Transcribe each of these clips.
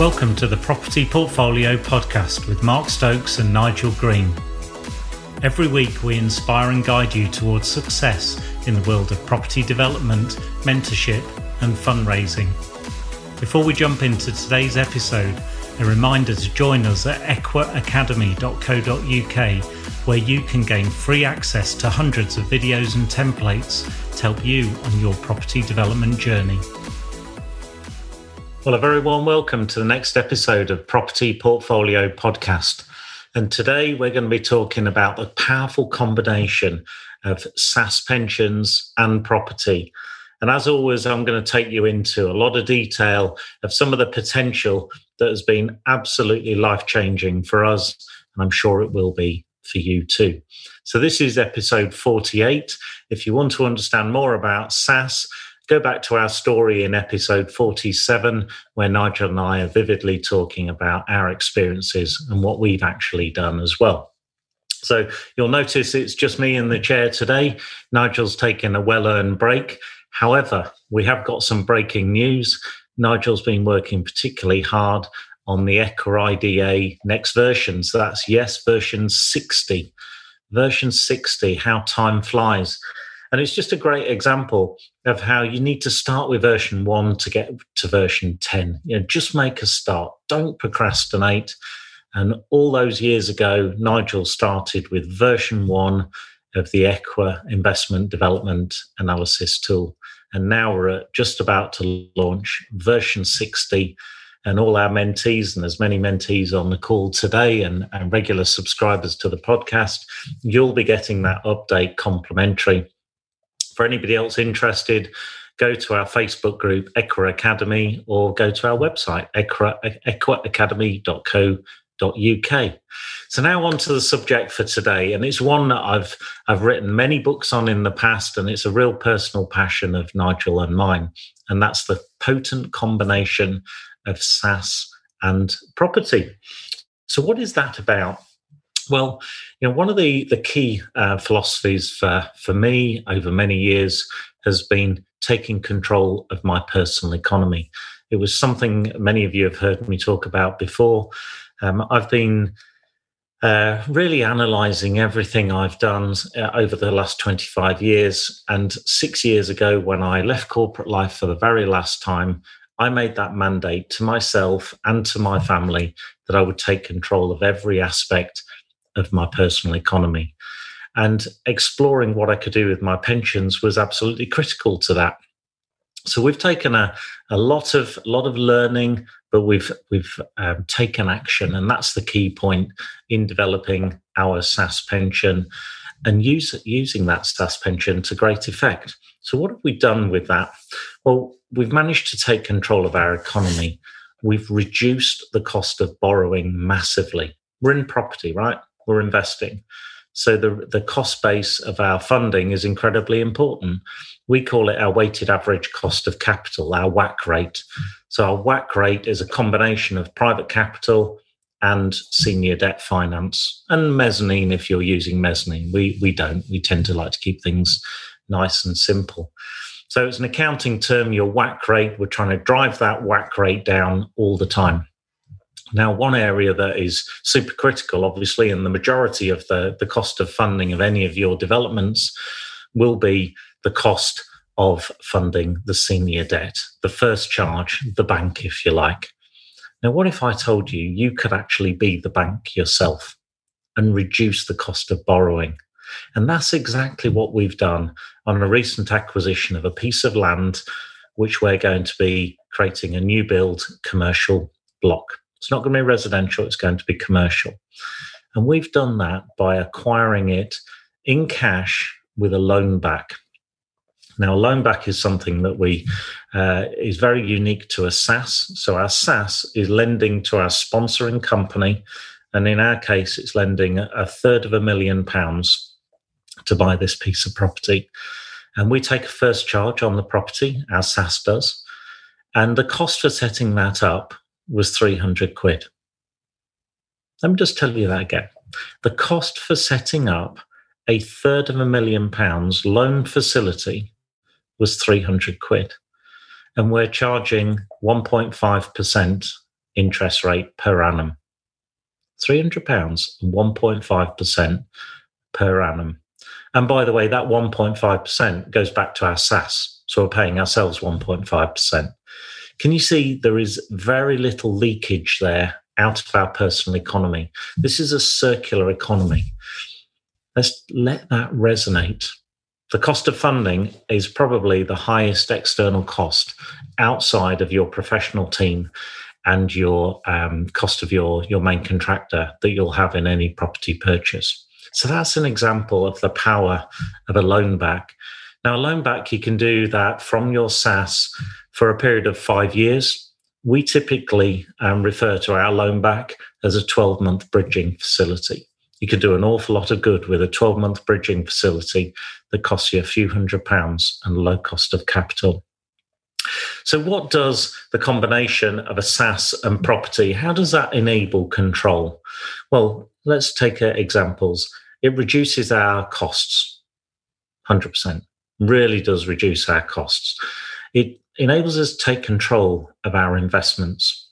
Welcome to the Property Portfolio Podcast with Mark Stokes and Nigel Green. Every week, we inspire and guide you towards success in the world of property development, mentorship, and fundraising. Before we jump into today's episode, a reminder to join us at equiacademy.co.uk, where you can gain free access to hundreds of videos and templates to help you on your property development journey. Well, a very warm welcome to the next episode of Property Portfolio Podcast. And today we're going to be talking about the powerful combination of SSAS pensions and property. And as always, I'm going to take you into a lot of detail of some of the potential that has been absolutely life changing for us. And I'm sure it will be for you too. So, this is episode 48. If you want to understand more about SSAS, go back to our story in episode 47, where Nigel and I are vividly talking about our experiences and what we've actually done as well. So you'll notice it's just me in the chair today. Nigel's taken a well earned break. However, we have got some breaking news. Nigel's been working particularly hard on the EQRA IDA next version. So that's yes, version 60. Version 60, how time flies. And it's just a great example of how you need to start with version one to get to version 10. You know, just make a start. Don't procrastinate. And all those years ago, Nigel started with version one of the EQRA investment development analysis tool. And now we're just about to launch version 60. And all our mentees, and there's many mentees on the call today and, and regular subscribers to the podcast, you'll be getting that update complimentary for anybody else interested, go to our Facebook group, EQRA Academy, or go to our website, eqraacademy.co.uk. So now on to the subject for today, and it's one that I've I've written many books on in the past, and it's a real personal passion of Nigel and mine, and that's the potent combination of SSAS and property. So what is that about? Well, you know, one of the the key uh, philosophies for for me over many years has been taking control of my personal economy. It was something many of you have heard me talk about before. Um, I've been uh, really analysing everything I've done uh, over the last 25 years. And six years ago, when I left corporate life for the very last time, I made that mandate to myself and to my family that I would take control of every aspect of my personal economy. And exploring what I could do with my pensions was absolutely critical to that. So we've taken a, a lot of lot of learning, but we've we've um, taken action, and that's the key point in developing our SSAS pension and use, using that SSAS pension to great effect. So what have we done with that? Well, we've managed to take control of our economy. We've reduced the cost of borrowing massively. We're in property, right? We're investing. So the, the cost base of our funding is incredibly important. We call it our weighted average cost of capital, our WACC rate. So our WACC rate is a combination of private capital and senior debt finance and mezzanine if you're using mezzanine. We we don't. We tend to like to keep things nice and simple. So it's an accounting term, your WACC rate. We're trying to drive that WACC rate down all the time. Now, one area that is super critical, obviously, and the majority of the, the cost of funding of any of your developments will be the cost of funding the senior debt, the first charge, the bank, if you like. Now, what if I told you you could actually be the bank yourself and reduce the cost of borrowing? And that's exactly what we've done on a recent acquisition of a piece of land, which we're going to be creating a new build commercial block. It's not going to be residential, it's going to be commercial. And we've done that by acquiring it in cash with a loan back. Now, a loan back is something that we uh, is very unique to a SSAS. So our SSAS is lending to our sponsoring company, and in our case, it's lending a third of a million pounds to buy this piece of property. And we take a first charge on the property, our SSAS does. And the cost for setting that up was 300 quid. Let me just tell you that again. The cost for setting up a third of a million pounds loan facility was 300 quid. And we're charging 1.5% interest rate per annum. £300, and 1.5% per annum. And by the way, that 1.5% goes back to our SSAS. So we're paying ourselves 1.5%. Can you see there is very little leakage there out of our personal economy? This is a circular economy. Let's let that resonate. The cost of funding is probably the highest external cost outside of your professional team and your um, cost of your, your main contractor that you'll have in any property purchase. So that's an example of the power of a loan back. Now, a loan back, you can do that from your SSAS for a period of five years. We typically um, refer to our loan back as a 12 month bridging facility. You can do an awful lot of good with a 12 month bridging facility that costs you a few hundred pounds and low cost of capital. So, what does the combination of a SSAS and property? How does that enable control? Well, let's take uh, examples. It reduces our costs, hundred percent. Really does reduce our costs. It enables us to take control of our investments.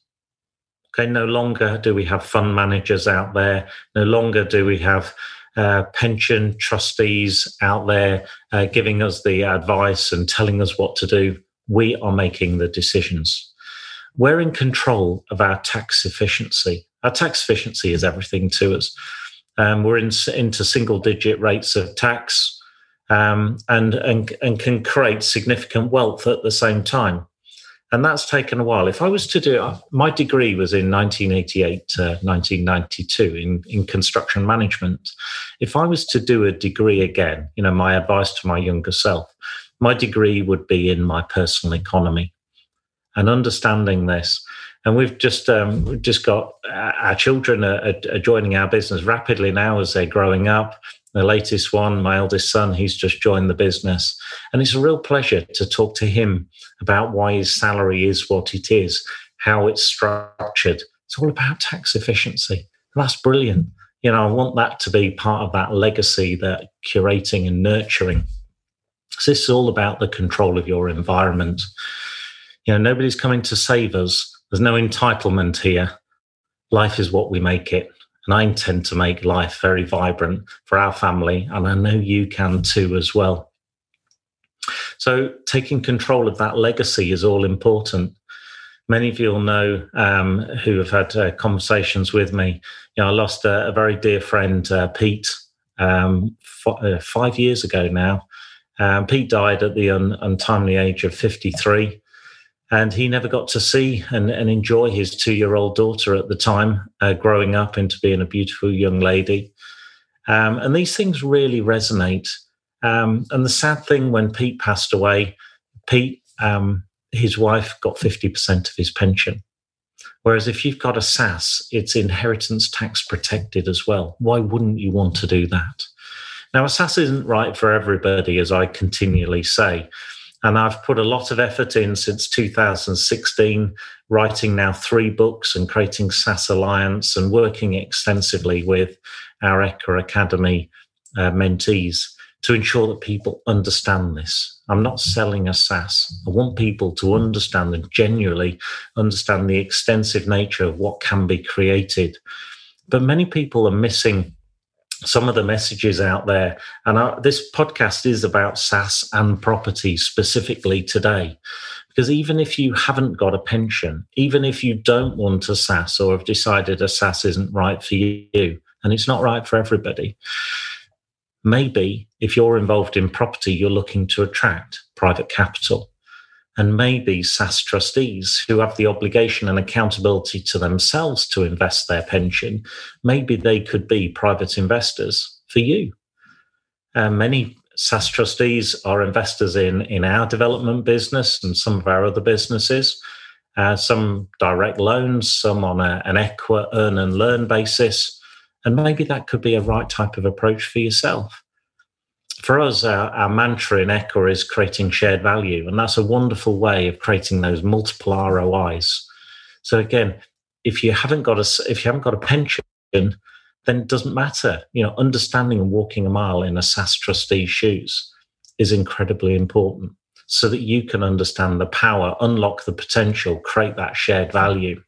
Okay, no longer do we have fund managers out there. No longer do we have uh, pension trustees out there uh, giving us the advice and telling us what to do we are making the decisions. We're in control of our tax efficiency. Our tax efficiency is everything to us. Um, we're in, into single digit rates of tax um, and, and, and can create significant wealth at the same time. And that's taken a while. If I was to do uh, my degree was in 1988 to 1992 in, in construction management. If I was to do a degree again, you know, my advice to my younger self, my degree would be in my personal economy and understanding this and we've just um, we've just got uh, our children are, are, joining our business rapidly now as they're growing up the latest one my eldest son he's just joined the business and it's a real pleasure to talk to him about why his salary is what it is how it's structured it's all about tax efficiency that's brilliant you know i want that to be part of that legacy that curating and nurturing so this is all about the control of your environment. You know, nobody's coming to save us. There's no entitlement here. Life is what we make it. And I intend to make life very vibrant for our family. And I know you can too as well. So taking control of that legacy is all important. Many of you will know um, who have had uh, conversations with me. You know, I lost a, a very dear friend, uh, Pete, um, f- uh, five years ago now. Um, Pete died at the un- untimely age of 53, and he never got to see and, and enjoy his two year old daughter at the time, uh, growing up into being a beautiful young lady. Um, and these things really resonate. Um, and the sad thing when Pete passed away, Pete, um, his wife got 50% of his pension. Whereas if you've got a SSAS, it's inheritance tax protected as well. Why wouldn't you want to do that? Now, a SSAS isn't right for everybody, as I continually say. And I've put a lot of effort in since 2016, writing now three books and creating SSAS Alliance and working extensively with our EQRA Academy uh, mentees to ensure that people understand this. I'm not selling a SSAS. I want people to understand and genuinely understand the extensive nature of what can be created. But many people are missing some of the messages out there. And our, this podcast is about SSAS and property specifically today. Because even if you haven't got a pension, even if you don't want a SSAS or have decided a SSAS isn't right for you, and it's not right for everybody, maybe if you're involved in property, you're looking to attract private capital and maybe SSAS trustees who have the obligation and accountability to themselves to invest their pension, maybe they could be private investors for you. Uh, many SSAS trustees are investors in, in our development business and some of our other businesses, uh, some direct loans, some on a, an equa earn and learn basis. And maybe that could be a right type of approach for yourself for us, our, our, mantra in EQRA is creating shared value, and that's a wonderful way of creating those multiple ROIs. So again, if you haven't got a if you haven't got a pension, then it doesn't matter. You know, understanding and walking a mile in a SSAS trustee's shoes is incredibly important, so that you can understand the power, unlock the potential, create that shared value.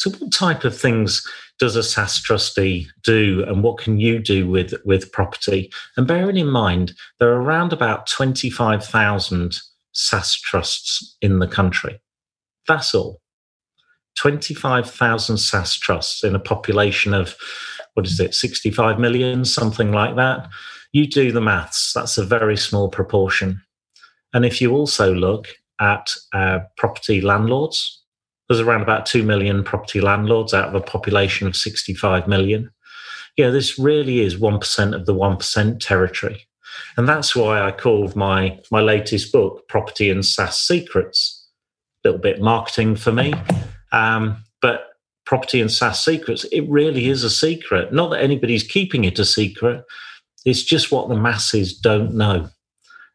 So, what type of things does a SSAS trustee do, and what can you do with with property? And bearing in mind, there are around about twenty five thousand SSAS trusts in the country. That's all. 25,000 SSAS trusts in a population of, what is it, 65 million, something like that. You do the maths, that's a very small proportion. And if you also look at uh, property landlords, there's around about 2 million property landlords out of a population of 65 million. Yeah, this really is 1% of the 1% territory. And that's why I called my, my latest book, Property and SSAS Secrets. A little bit marketing for me. Um, but property and SSAS secrets, it really is a secret. Not that anybody's keeping it a secret, it's just what the masses don't know.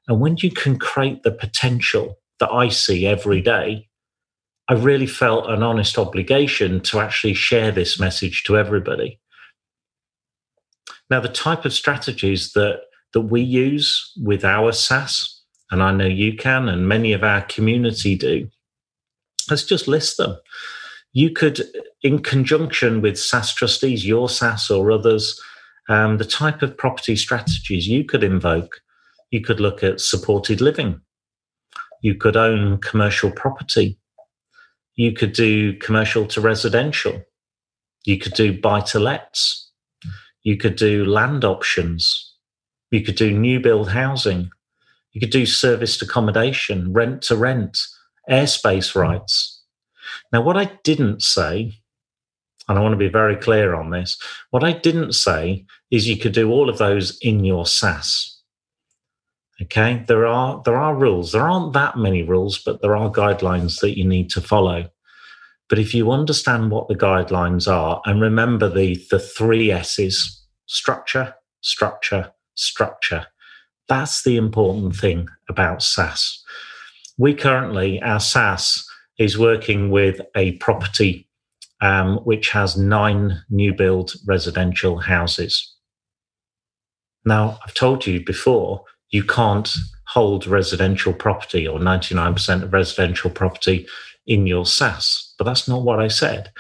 And when you can create the potential that I see every day, I really felt an honest obligation to actually share this message to everybody. Now, the type of strategies that, that we use with our SSAS, and I know you can, and many of our community do, let's just list them. You could, in conjunction with SSAS trustees, your SSAS or others, um, the type of property strategies you could invoke. You could look at supported living. You could own commercial property. You could do commercial to residential. You could do buy to lets. You could do land options. You could do new build housing. You could do serviced accommodation, rent to rent airspace rights. Now, what I didn't say, and I want to be very clear on this, what I didn't say is you could do all of those in your SSAS. Okay, there are there are rules. There aren't that many rules, but there are guidelines that you need to follow. But if you understand what the guidelines are and remember the the three S's structure, structure, structure, that's the important thing about SSAS we currently, our SSAS is working with a property um, which has nine new build residential houses. Now, I've told you before, you can't hold residential property or 99% of residential property in your SSAS, but that's not what I said.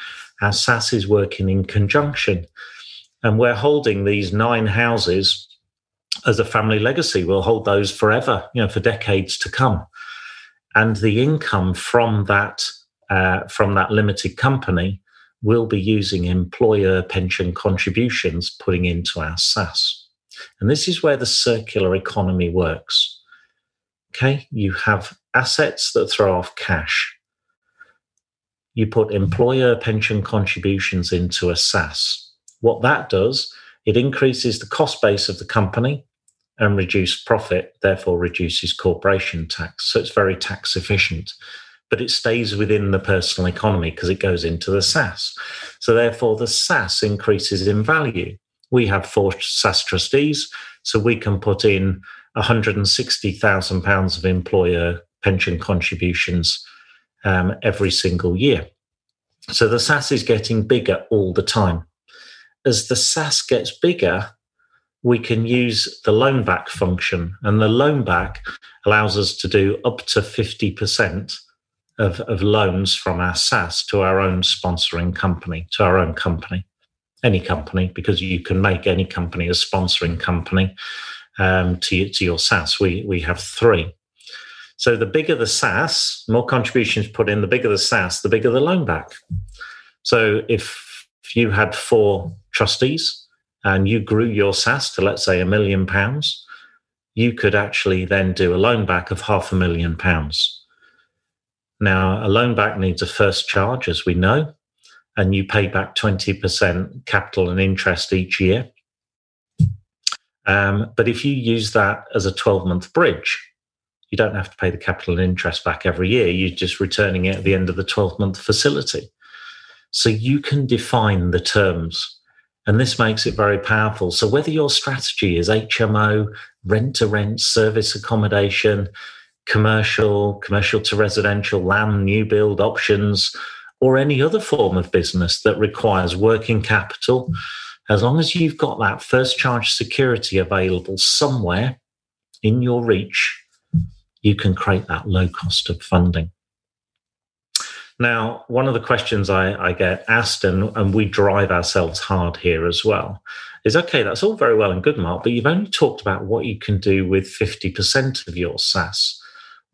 Our SSAS is working in conjunction, and we're holding these nine houses as a family legacy. We'll hold those forever, you know, for decades to come and the income from that uh, from that limited company will be using employer pension contributions putting into our SSAS. And this is where the circular economy works. Okay, you have assets that throw off cash. You put employer pension contributions into a SSAS. What that does, it increases the cost base of the company and reduce profit, therefore reduces corporation tax. So it's very tax efficient, but it stays within the personal economy because it goes into the SSAS. So therefore, the SSAS increases in value. We have four SSAS trustees, so we can put in £160,000 of employer pension contributions um, every single year. So the SSAS is getting bigger all the time. As the SSAS gets bigger, we can use the loan back function. And the loan back allows us to do up to 50% of, of loans from our SSAS to our own sponsoring company, to our own company, any company, because you can make any company a sponsoring company um, to, to your SSAS. We, we have three. So the bigger the SSAS, more contributions put in, the bigger the SSAS, the bigger the loan back. So if, you had four trustees, and you grew your SSAS to, let's say, a million pounds, you could actually then do a loan back of half a million pounds. Now, a loan back needs a first charge, as we know, and you pay back 20% capital and interest each year. Um, but if you use that as a 12 month bridge, you don't have to pay the capital and interest back every year. You're just returning it at the end of the 12 month facility. So you can define the terms and this makes it very powerful. So, whether your strategy is HMO, rent to rent, service accommodation, commercial, commercial to residential, land, new build options, or any other form of business that requires working capital, as long as you've got that first charge security available somewhere in your reach, you can create that low cost of funding. Now, one of the questions I, I get asked, and, and we drive ourselves hard here as well, is okay, that's all very well and good, Mark, but you've only talked about what you can do with 50% of your SSAS.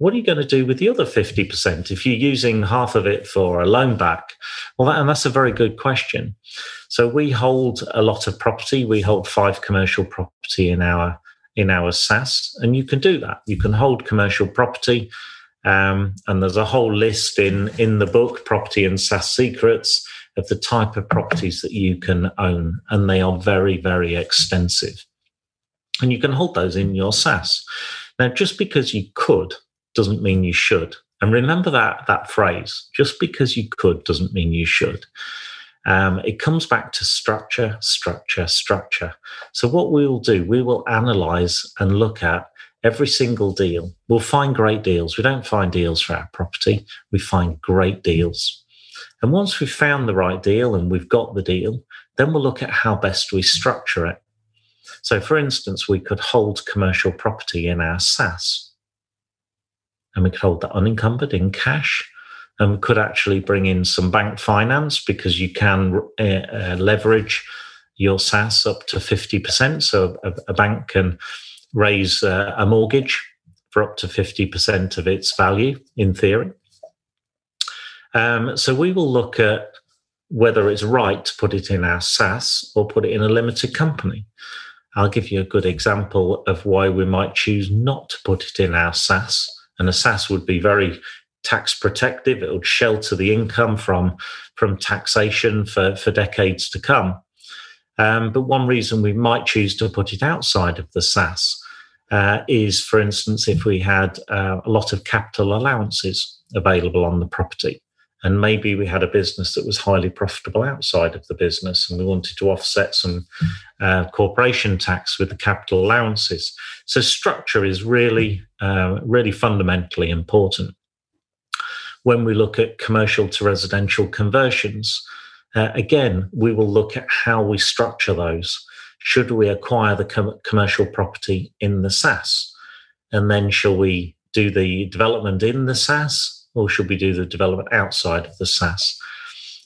What are you going to do with the other 50% if you're using half of it for a loan back? Well, that, and that's a very good question. So we hold a lot of property. We hold five commercial property in our in our SSAS, and you can do that. You can hold commercial property, um, and there's a whole list in in the book, Property and SSAS Secrets, of the type of properties that you can own, and they are very very extensive. And you can hold those in your SSAS. Now, just because you could doesn't mean you should. And remember that that phrase: just because you could doesn't mean you should. Um, it comes back to structure, structure, structure. So what we will do, we will analyze and look at every single deal. We'll find great deals. We don't find deals for our property. We find great deals. And once we've found the right deal and we've got the deal, then we'll look at how best we structure it. So, for instance, we could hold commercial property in our SSAS and we could hold that unencumbered in cash. And we could actually bring in some bank finance because you can uh, uh, leverage your SSAS up to 50%. So a, a bank can raise uh, a mortgage for up to 50% of its value in theory. Um, so we will look at whether it's right to put it in our SSAS or put it in a limited company. I'll give you a good example of why we might choose not to put it in our SSAS and a SSAS would be very tax protective. It would shelter the income from, from taxation for, for decades to come. Um, but one reason we might choose to put it outside of the SSAS uh, is, for instance, if we had uh, a lot of capital allowances available on the property. And maybe we had a business that was highly profitable outside of the business, and we wanted to offset some uh, corporation tax with the capital allowances. So, structure is really, uh, really fundamentally important. When we look at commercial to residential conversions, uh, again, we will look at how we structure those. Should we acquire the com- commercial property in the SSAS? And then, shall we do the development in the SSAS or should we do the development outside of the SSAS?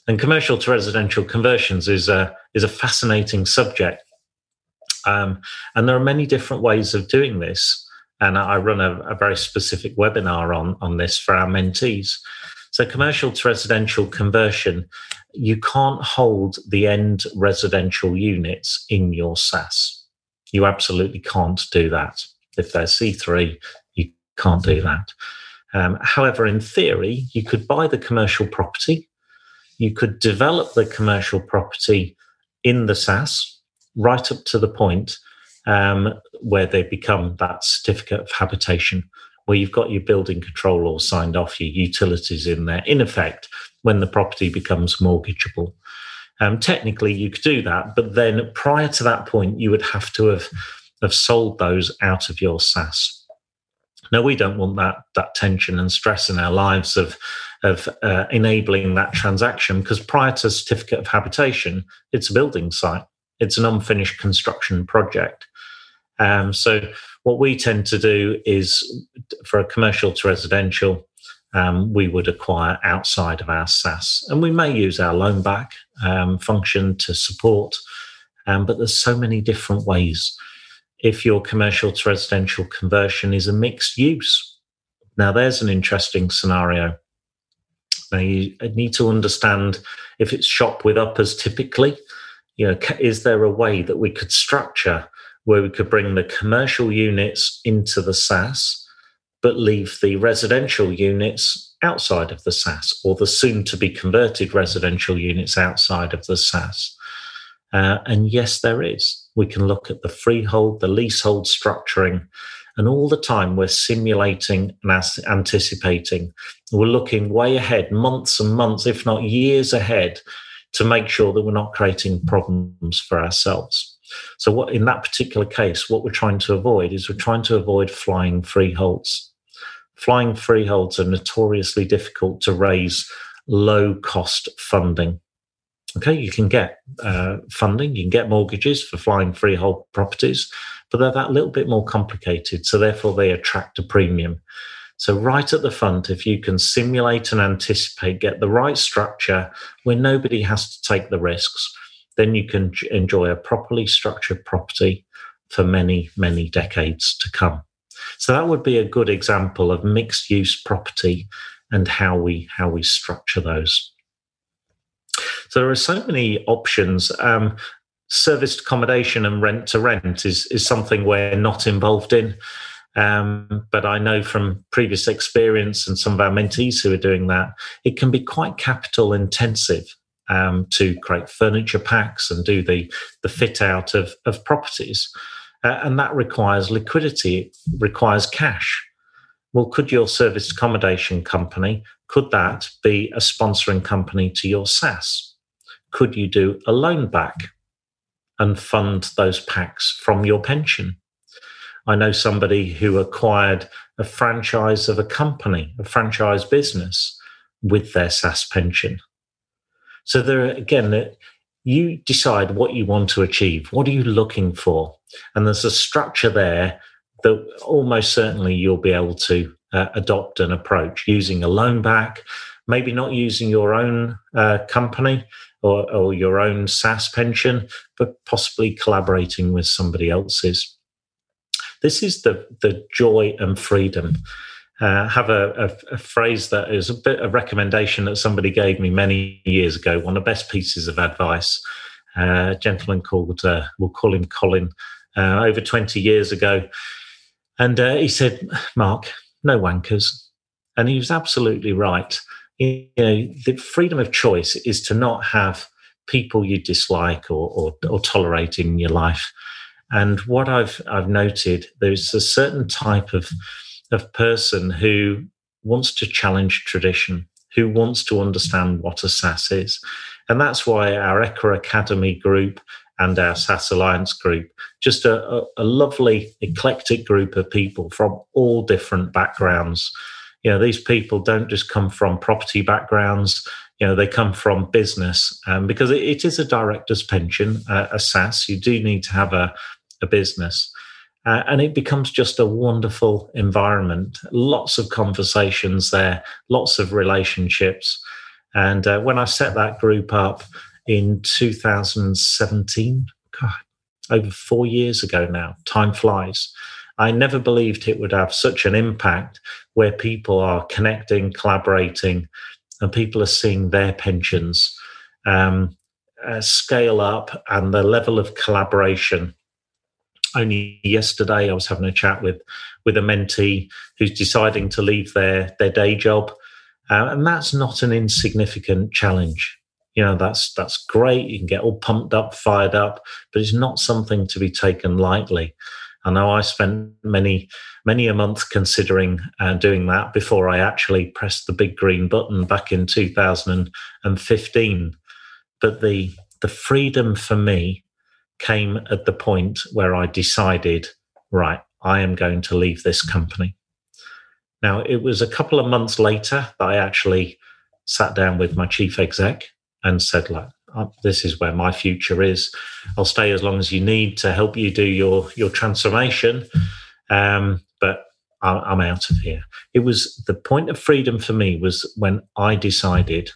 And commercial to residential conversions is a is a fascinating subject, um, and there are many different ways of doing this. And I run a, a very specific webinar on on this for our mentees. So, commercial to residential conversion, you can't hold the end residential units in your SSAS. You absolutely can't do that. If they're C3, you can't do that. Um, however, in theory, you could buy the commercial property, you could develop the commercial property in the SSAS right up to the point um, where they become that certificate of habitation, where you've got your building control law signed off, your utilities in there, in effect, when the property becomes mortgageable. Um, technically, you could do that, but then prior to that point, you would have to have, have sold those out of your SSAS. Now we don't want that that tension and stress in our lives of of uh, enabling that transaction because prior to certificate of habitation, it's a building site. It's an unfinished construction project. Um, so what we tend to do is for a commercial to residential, um, we would acquire outside of our SSAS, and we may use our loan back um, function to support. Um, but there's so many different ways if your commercial to residential conversion is a mixed use. Now, there's an interesting scenario. Now, you need to understand if it's shop with uppers typically, you know, is there a way that we could structure where we could bring the commercial units into the SSAS, but leave the residential units outside of the SSAS or the soon to be converted residential units outside of the SSAS? Uh, and yes, there is. We can look at the freehold, the leasehold structuring, and all the time we're simulating and anticipating. We're looking way ahead, months and months, if not years ahead, to make sure that we're not creating problems for ourselves. So, what in that particular case, what we're trying to avoid is we're trying to avoid flying freeholds. Flying freeholds are notoriously difficult to raise low cost funding. Okay, you can get uh, funding, you can get mortgages for flying freehold properties, but they're that little bit more complicated. So therefore, they attract a premium. So, right at the front, if you can simulate and anticipate, get the right structure where nobody has to take the risks, then you can enjoy a properly structured property for many, many decades to come. So that would be a good example of mixed use property and how we how we structure those. So there are so many options. Um, serviced accommodation and rent to rent is is something we're not involved in. Um, but I know from previous experience and some of our mentees who are doing that, it can be quite capital intensive um, to create furniture packs and do the the fit out of of properties, uh, and that requires liquidity, it requires cash. Well, could your service accommodation company could that be a sponsoring company to your SSAS? Could you do a loan back and fund those packs from your pension? I know somebody who acquired a franchise of a company, a franchise business with their SSAS pension. So there again, you decide what you want to achieve. What are you looking for? And there's a structure there that almost certainly you'll be able to uh, adopt an approach using a loan back, maybe not using your own uh, company or, or your own SSAS pension, but possibly collaborating with somebody else's. This is the the joy and freedom. Uh, have a, a, a, phrase that is a bit of recommendation that somebody gave me many years ago. One of the best pieces of advice. Uh, a gentleman called, uh, we'll call him Colin, uh, over 20 years ago. And uh, he said, Mark, no wankers. And he was absolutely right. You know, the freedom of choice is to not have people you dislike or, or, or tolerate in your life. And what I've I've noted, there's a certain type of of person who wants to challenge tradition, who wants to understand what a SSAS is. And that's why our Equa Academy group and our SSAS Alliance group, just a, a, a lovely eclectic group of people from all different backgrounds. You know, these people don't just come from property backgrounds you know they come from business um, because it, it is a director's pension uh, a SSAS you do need to have a, a business. Uh, and it becomes just a wonderful environment. Lots of conversations there, lots of relationships. And uh, when I set that group up in 2017, God, over four years ago now, time flies. I never believed it would have such an impact where people are connecting, collaborating, and people are seeing their pensions um, uh, scale up and the level of collaboration only yesterday I was having a chat with with a mentee who's deciding to leave their their day job, uh, and that's not an insignificant challenge. You know, that's that's great. You can get all pumped up, fired up, but it's not something to be taken lightly. I know I spent many many a month considering uh, doing that before I actually pressed the big green button back in 2015. But the the freedom for me came at the point where I decided, right, I am going to leave this company. Now, it was a couple of months later that I actually sat down with my chief exec and said, like, this is where my future is. I'll stay as long as you need to help you do your your transformation, um, but I'm out of here. It was the point of freedom for me was when I decided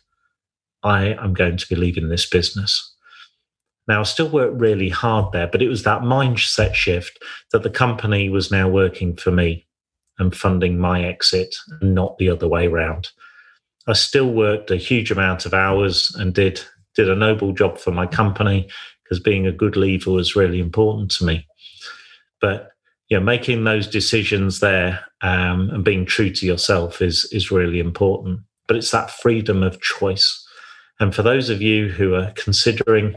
I am going to be leaving this business. Now, I still worked really hard there, but it was that mindset shift that the company was now working for me and funding my exit, not the other way around. I still worked a huge amount of hours and did did a noble job for my company because being a good leaver was really important to me. But yeah, making those decisions there um, and being true to yourself is is really important. But it's that freedom of choice. And for those of you who are considering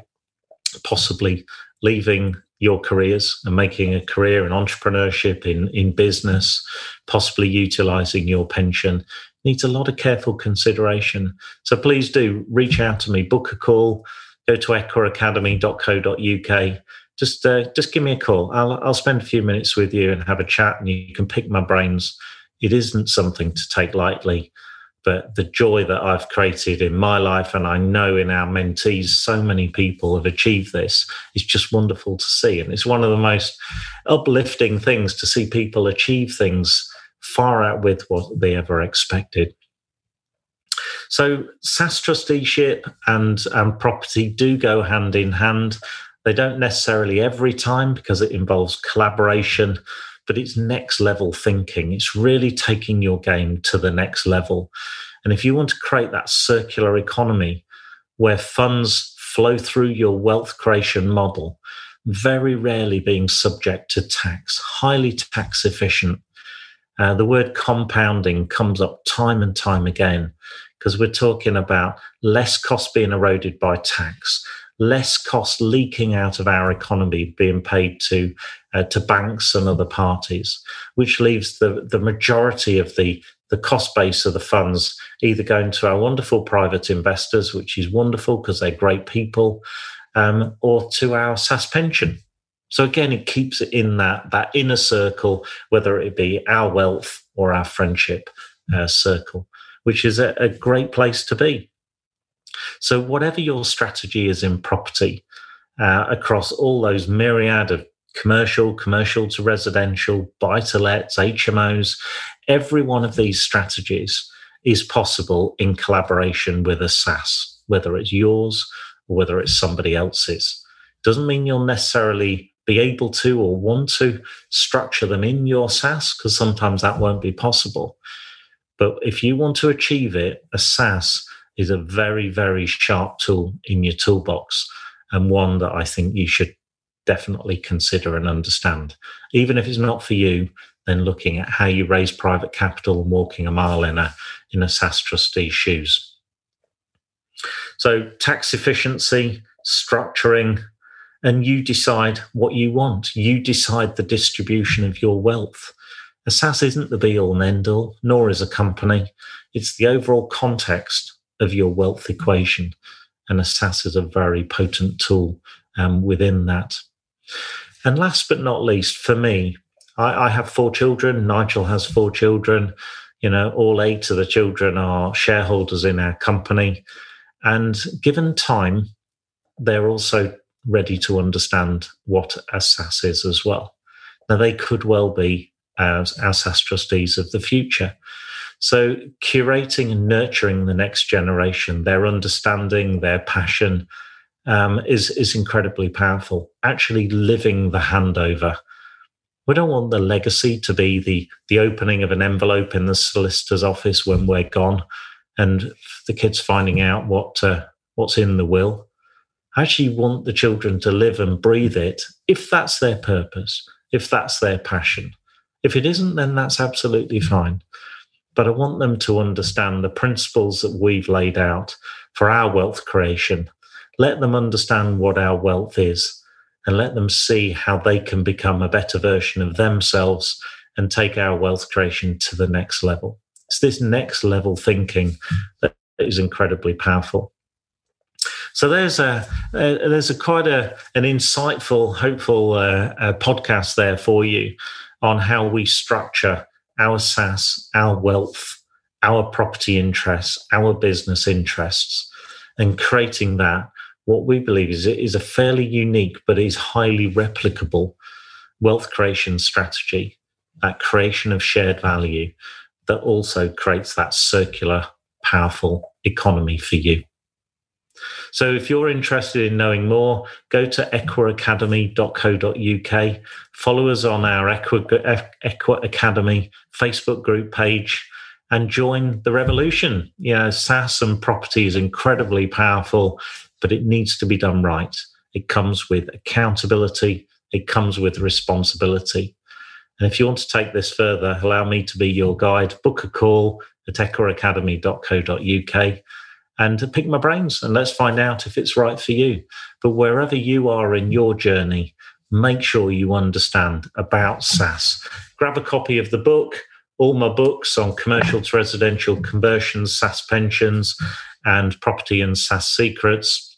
possibly leaving your careers and making a career in entrepreneurship, in, in business, possibly utilizing your pension needs a lot of careful consideration. So please do reach out to me, book a call, go to equaacademy.co.uk. Just, uh, just give me a call. I'll, I'll spend a few minutes with you and have a chat, and you can pick my brains. It isn't something to take lightly but the joy that I've created in my life, and I know in our mentees, so many people have achieved this. It's just wonderful to see. And it's one of the most uplifting things to see people achieve things far outwith what they ever expected. So SSAS trusteeship and, and property do go hand in hand. They don't necessarily every time because it involves collaboration, but it's next level thinking. It's really taking your game to the next level. And if you want to create that circular economy where funds flow through your wealth creation model, very rarely being subject to tax, highly tax efficient. Uh, the word compounding comes up time and time again because we're talking about less cost being eroded by tax, less cost leaking out of our economy being paid to uh, to banks and other parties, which leaves the the majority of the the cost base of the funds either going to our wonderful private investors, which is wonderful because they're great people, um, or to our SSAS pension. So again, it keeps it in that that inner circle, whether it be our wealth or our friendship uh, circle which is a, a great place to be. So, whatever your strategy is in property, uh, across all those myriad of commercial, commercial to residential, buy to lets, HMOs, every one of these strategies is possible in collaboration with a SSAS, whether it's yours or whether it's somebody else's. Doesn't mean you'll necessarily be able to or want to structure them in your SSAS because sometimes that won't be possible. But if you want to achieve it, a SSAS is a very, very sharp tool in your toolbox and one that I think you should definitely consider and understand. Even if it's not for you, then looking at how you raise private capital and walking a mile in a in a SSAS trustee's shoes. So tax efficiency, structuring, and you decide what you want. You decide the distribution of your wealth. A SSAS isn't the be all and end all, nor is a company. It's the overall context of your wealth equation. And a SSAS is a very potent tool um, within that. And last but not least, for me, I, I have four children. Nigel has four children. You know, all eight of the children are shareholders in our company. And given time, they're also ready to understand what a SSAS is as well. Now, they could well be as SSAS trustees of the future. So, curating and nurturing the next generation, their understanding, their passion, um, is is incredibly powerful. Actually, living the handover. We don't want the legacy to be the the opening of an envelope in the solicitor's office when we're gone, and the kids finding out what uh, what's in the will. I actually want the children to live and breathe it if that's their purpose, if that's their passion. If it isn't, then that's absolutely fine. But I want them to understand the principles that we've laid out for our wealth creation. Let them understand what our wealth is and let them see how they can become a better version of themselves and take our wealth creation to the next level. It's this next level thinking that is incredibly powerful. So there's a, there's a quite a an insightful, hopeful uh, uh, podcast there for you on how we structure our SSAS, our wealth, our property interests, our business interests, and creating that what we believe is is a fairly unique but is highly replicable wealth creation strategy, that creation of shared value that also creates that circular, powerful economy for you. So if you're interested in knowing more, go to equiacademy.co.uk, follow us on our Equa, Equa Academy Facebook group page, and join the revolution. You know, SSAS and property is incredibly powerful, but it needs to be done right. It comes with accountability, it comes with responsibility. And if you want to take this further, allow me to be your guide. Book a call at equiacademy.co.uk and pick my brains and let's find out if it's right for you. But wherever you are in your journey, make sure you understand about SSAS. Grab a copy of the book, all my books on commercial to residential conversions, SSAS pensions, and property and SSAS secrets.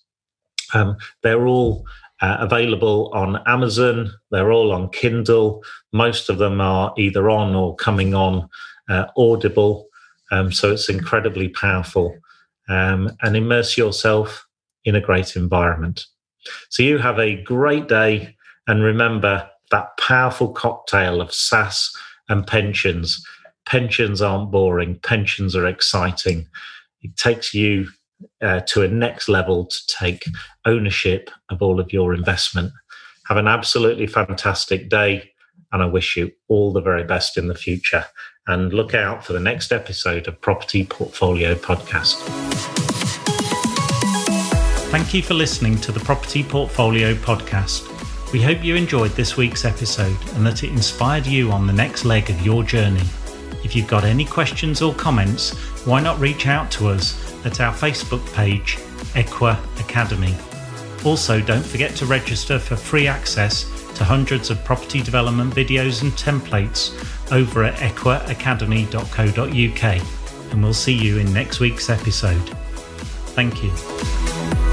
Um, they're all uh, available on Amazon. They're all on Kindle. Most of them are either on or coming on uh, Audible. Um, so it's incredibly powerful um, and immerse yourself in a great environment. So you have a great day and remember that powerful cocktail of SSAS and pensions pensions aren't boring, pensions are exciting. It takes you uh, to a next level to take ownership of all of your investment. Have an absolutely fantastic day, and I wish you all the very best in the future. And look out for the next episode of Property Portfolio Podcast. Thank you for listening to the Property Portfolio Podcast. We hope you enjoyed this week's episode and that it inspired you on the next leg of your journey. If you've got any questions or comments, why not reach out to us at our Facebook page, EQRA Academy. Also, don't forget to register for free access to hundreds of property development videos and templates over at eqraacademy.co.uk. And we'll see you in next week's episode. Thank you.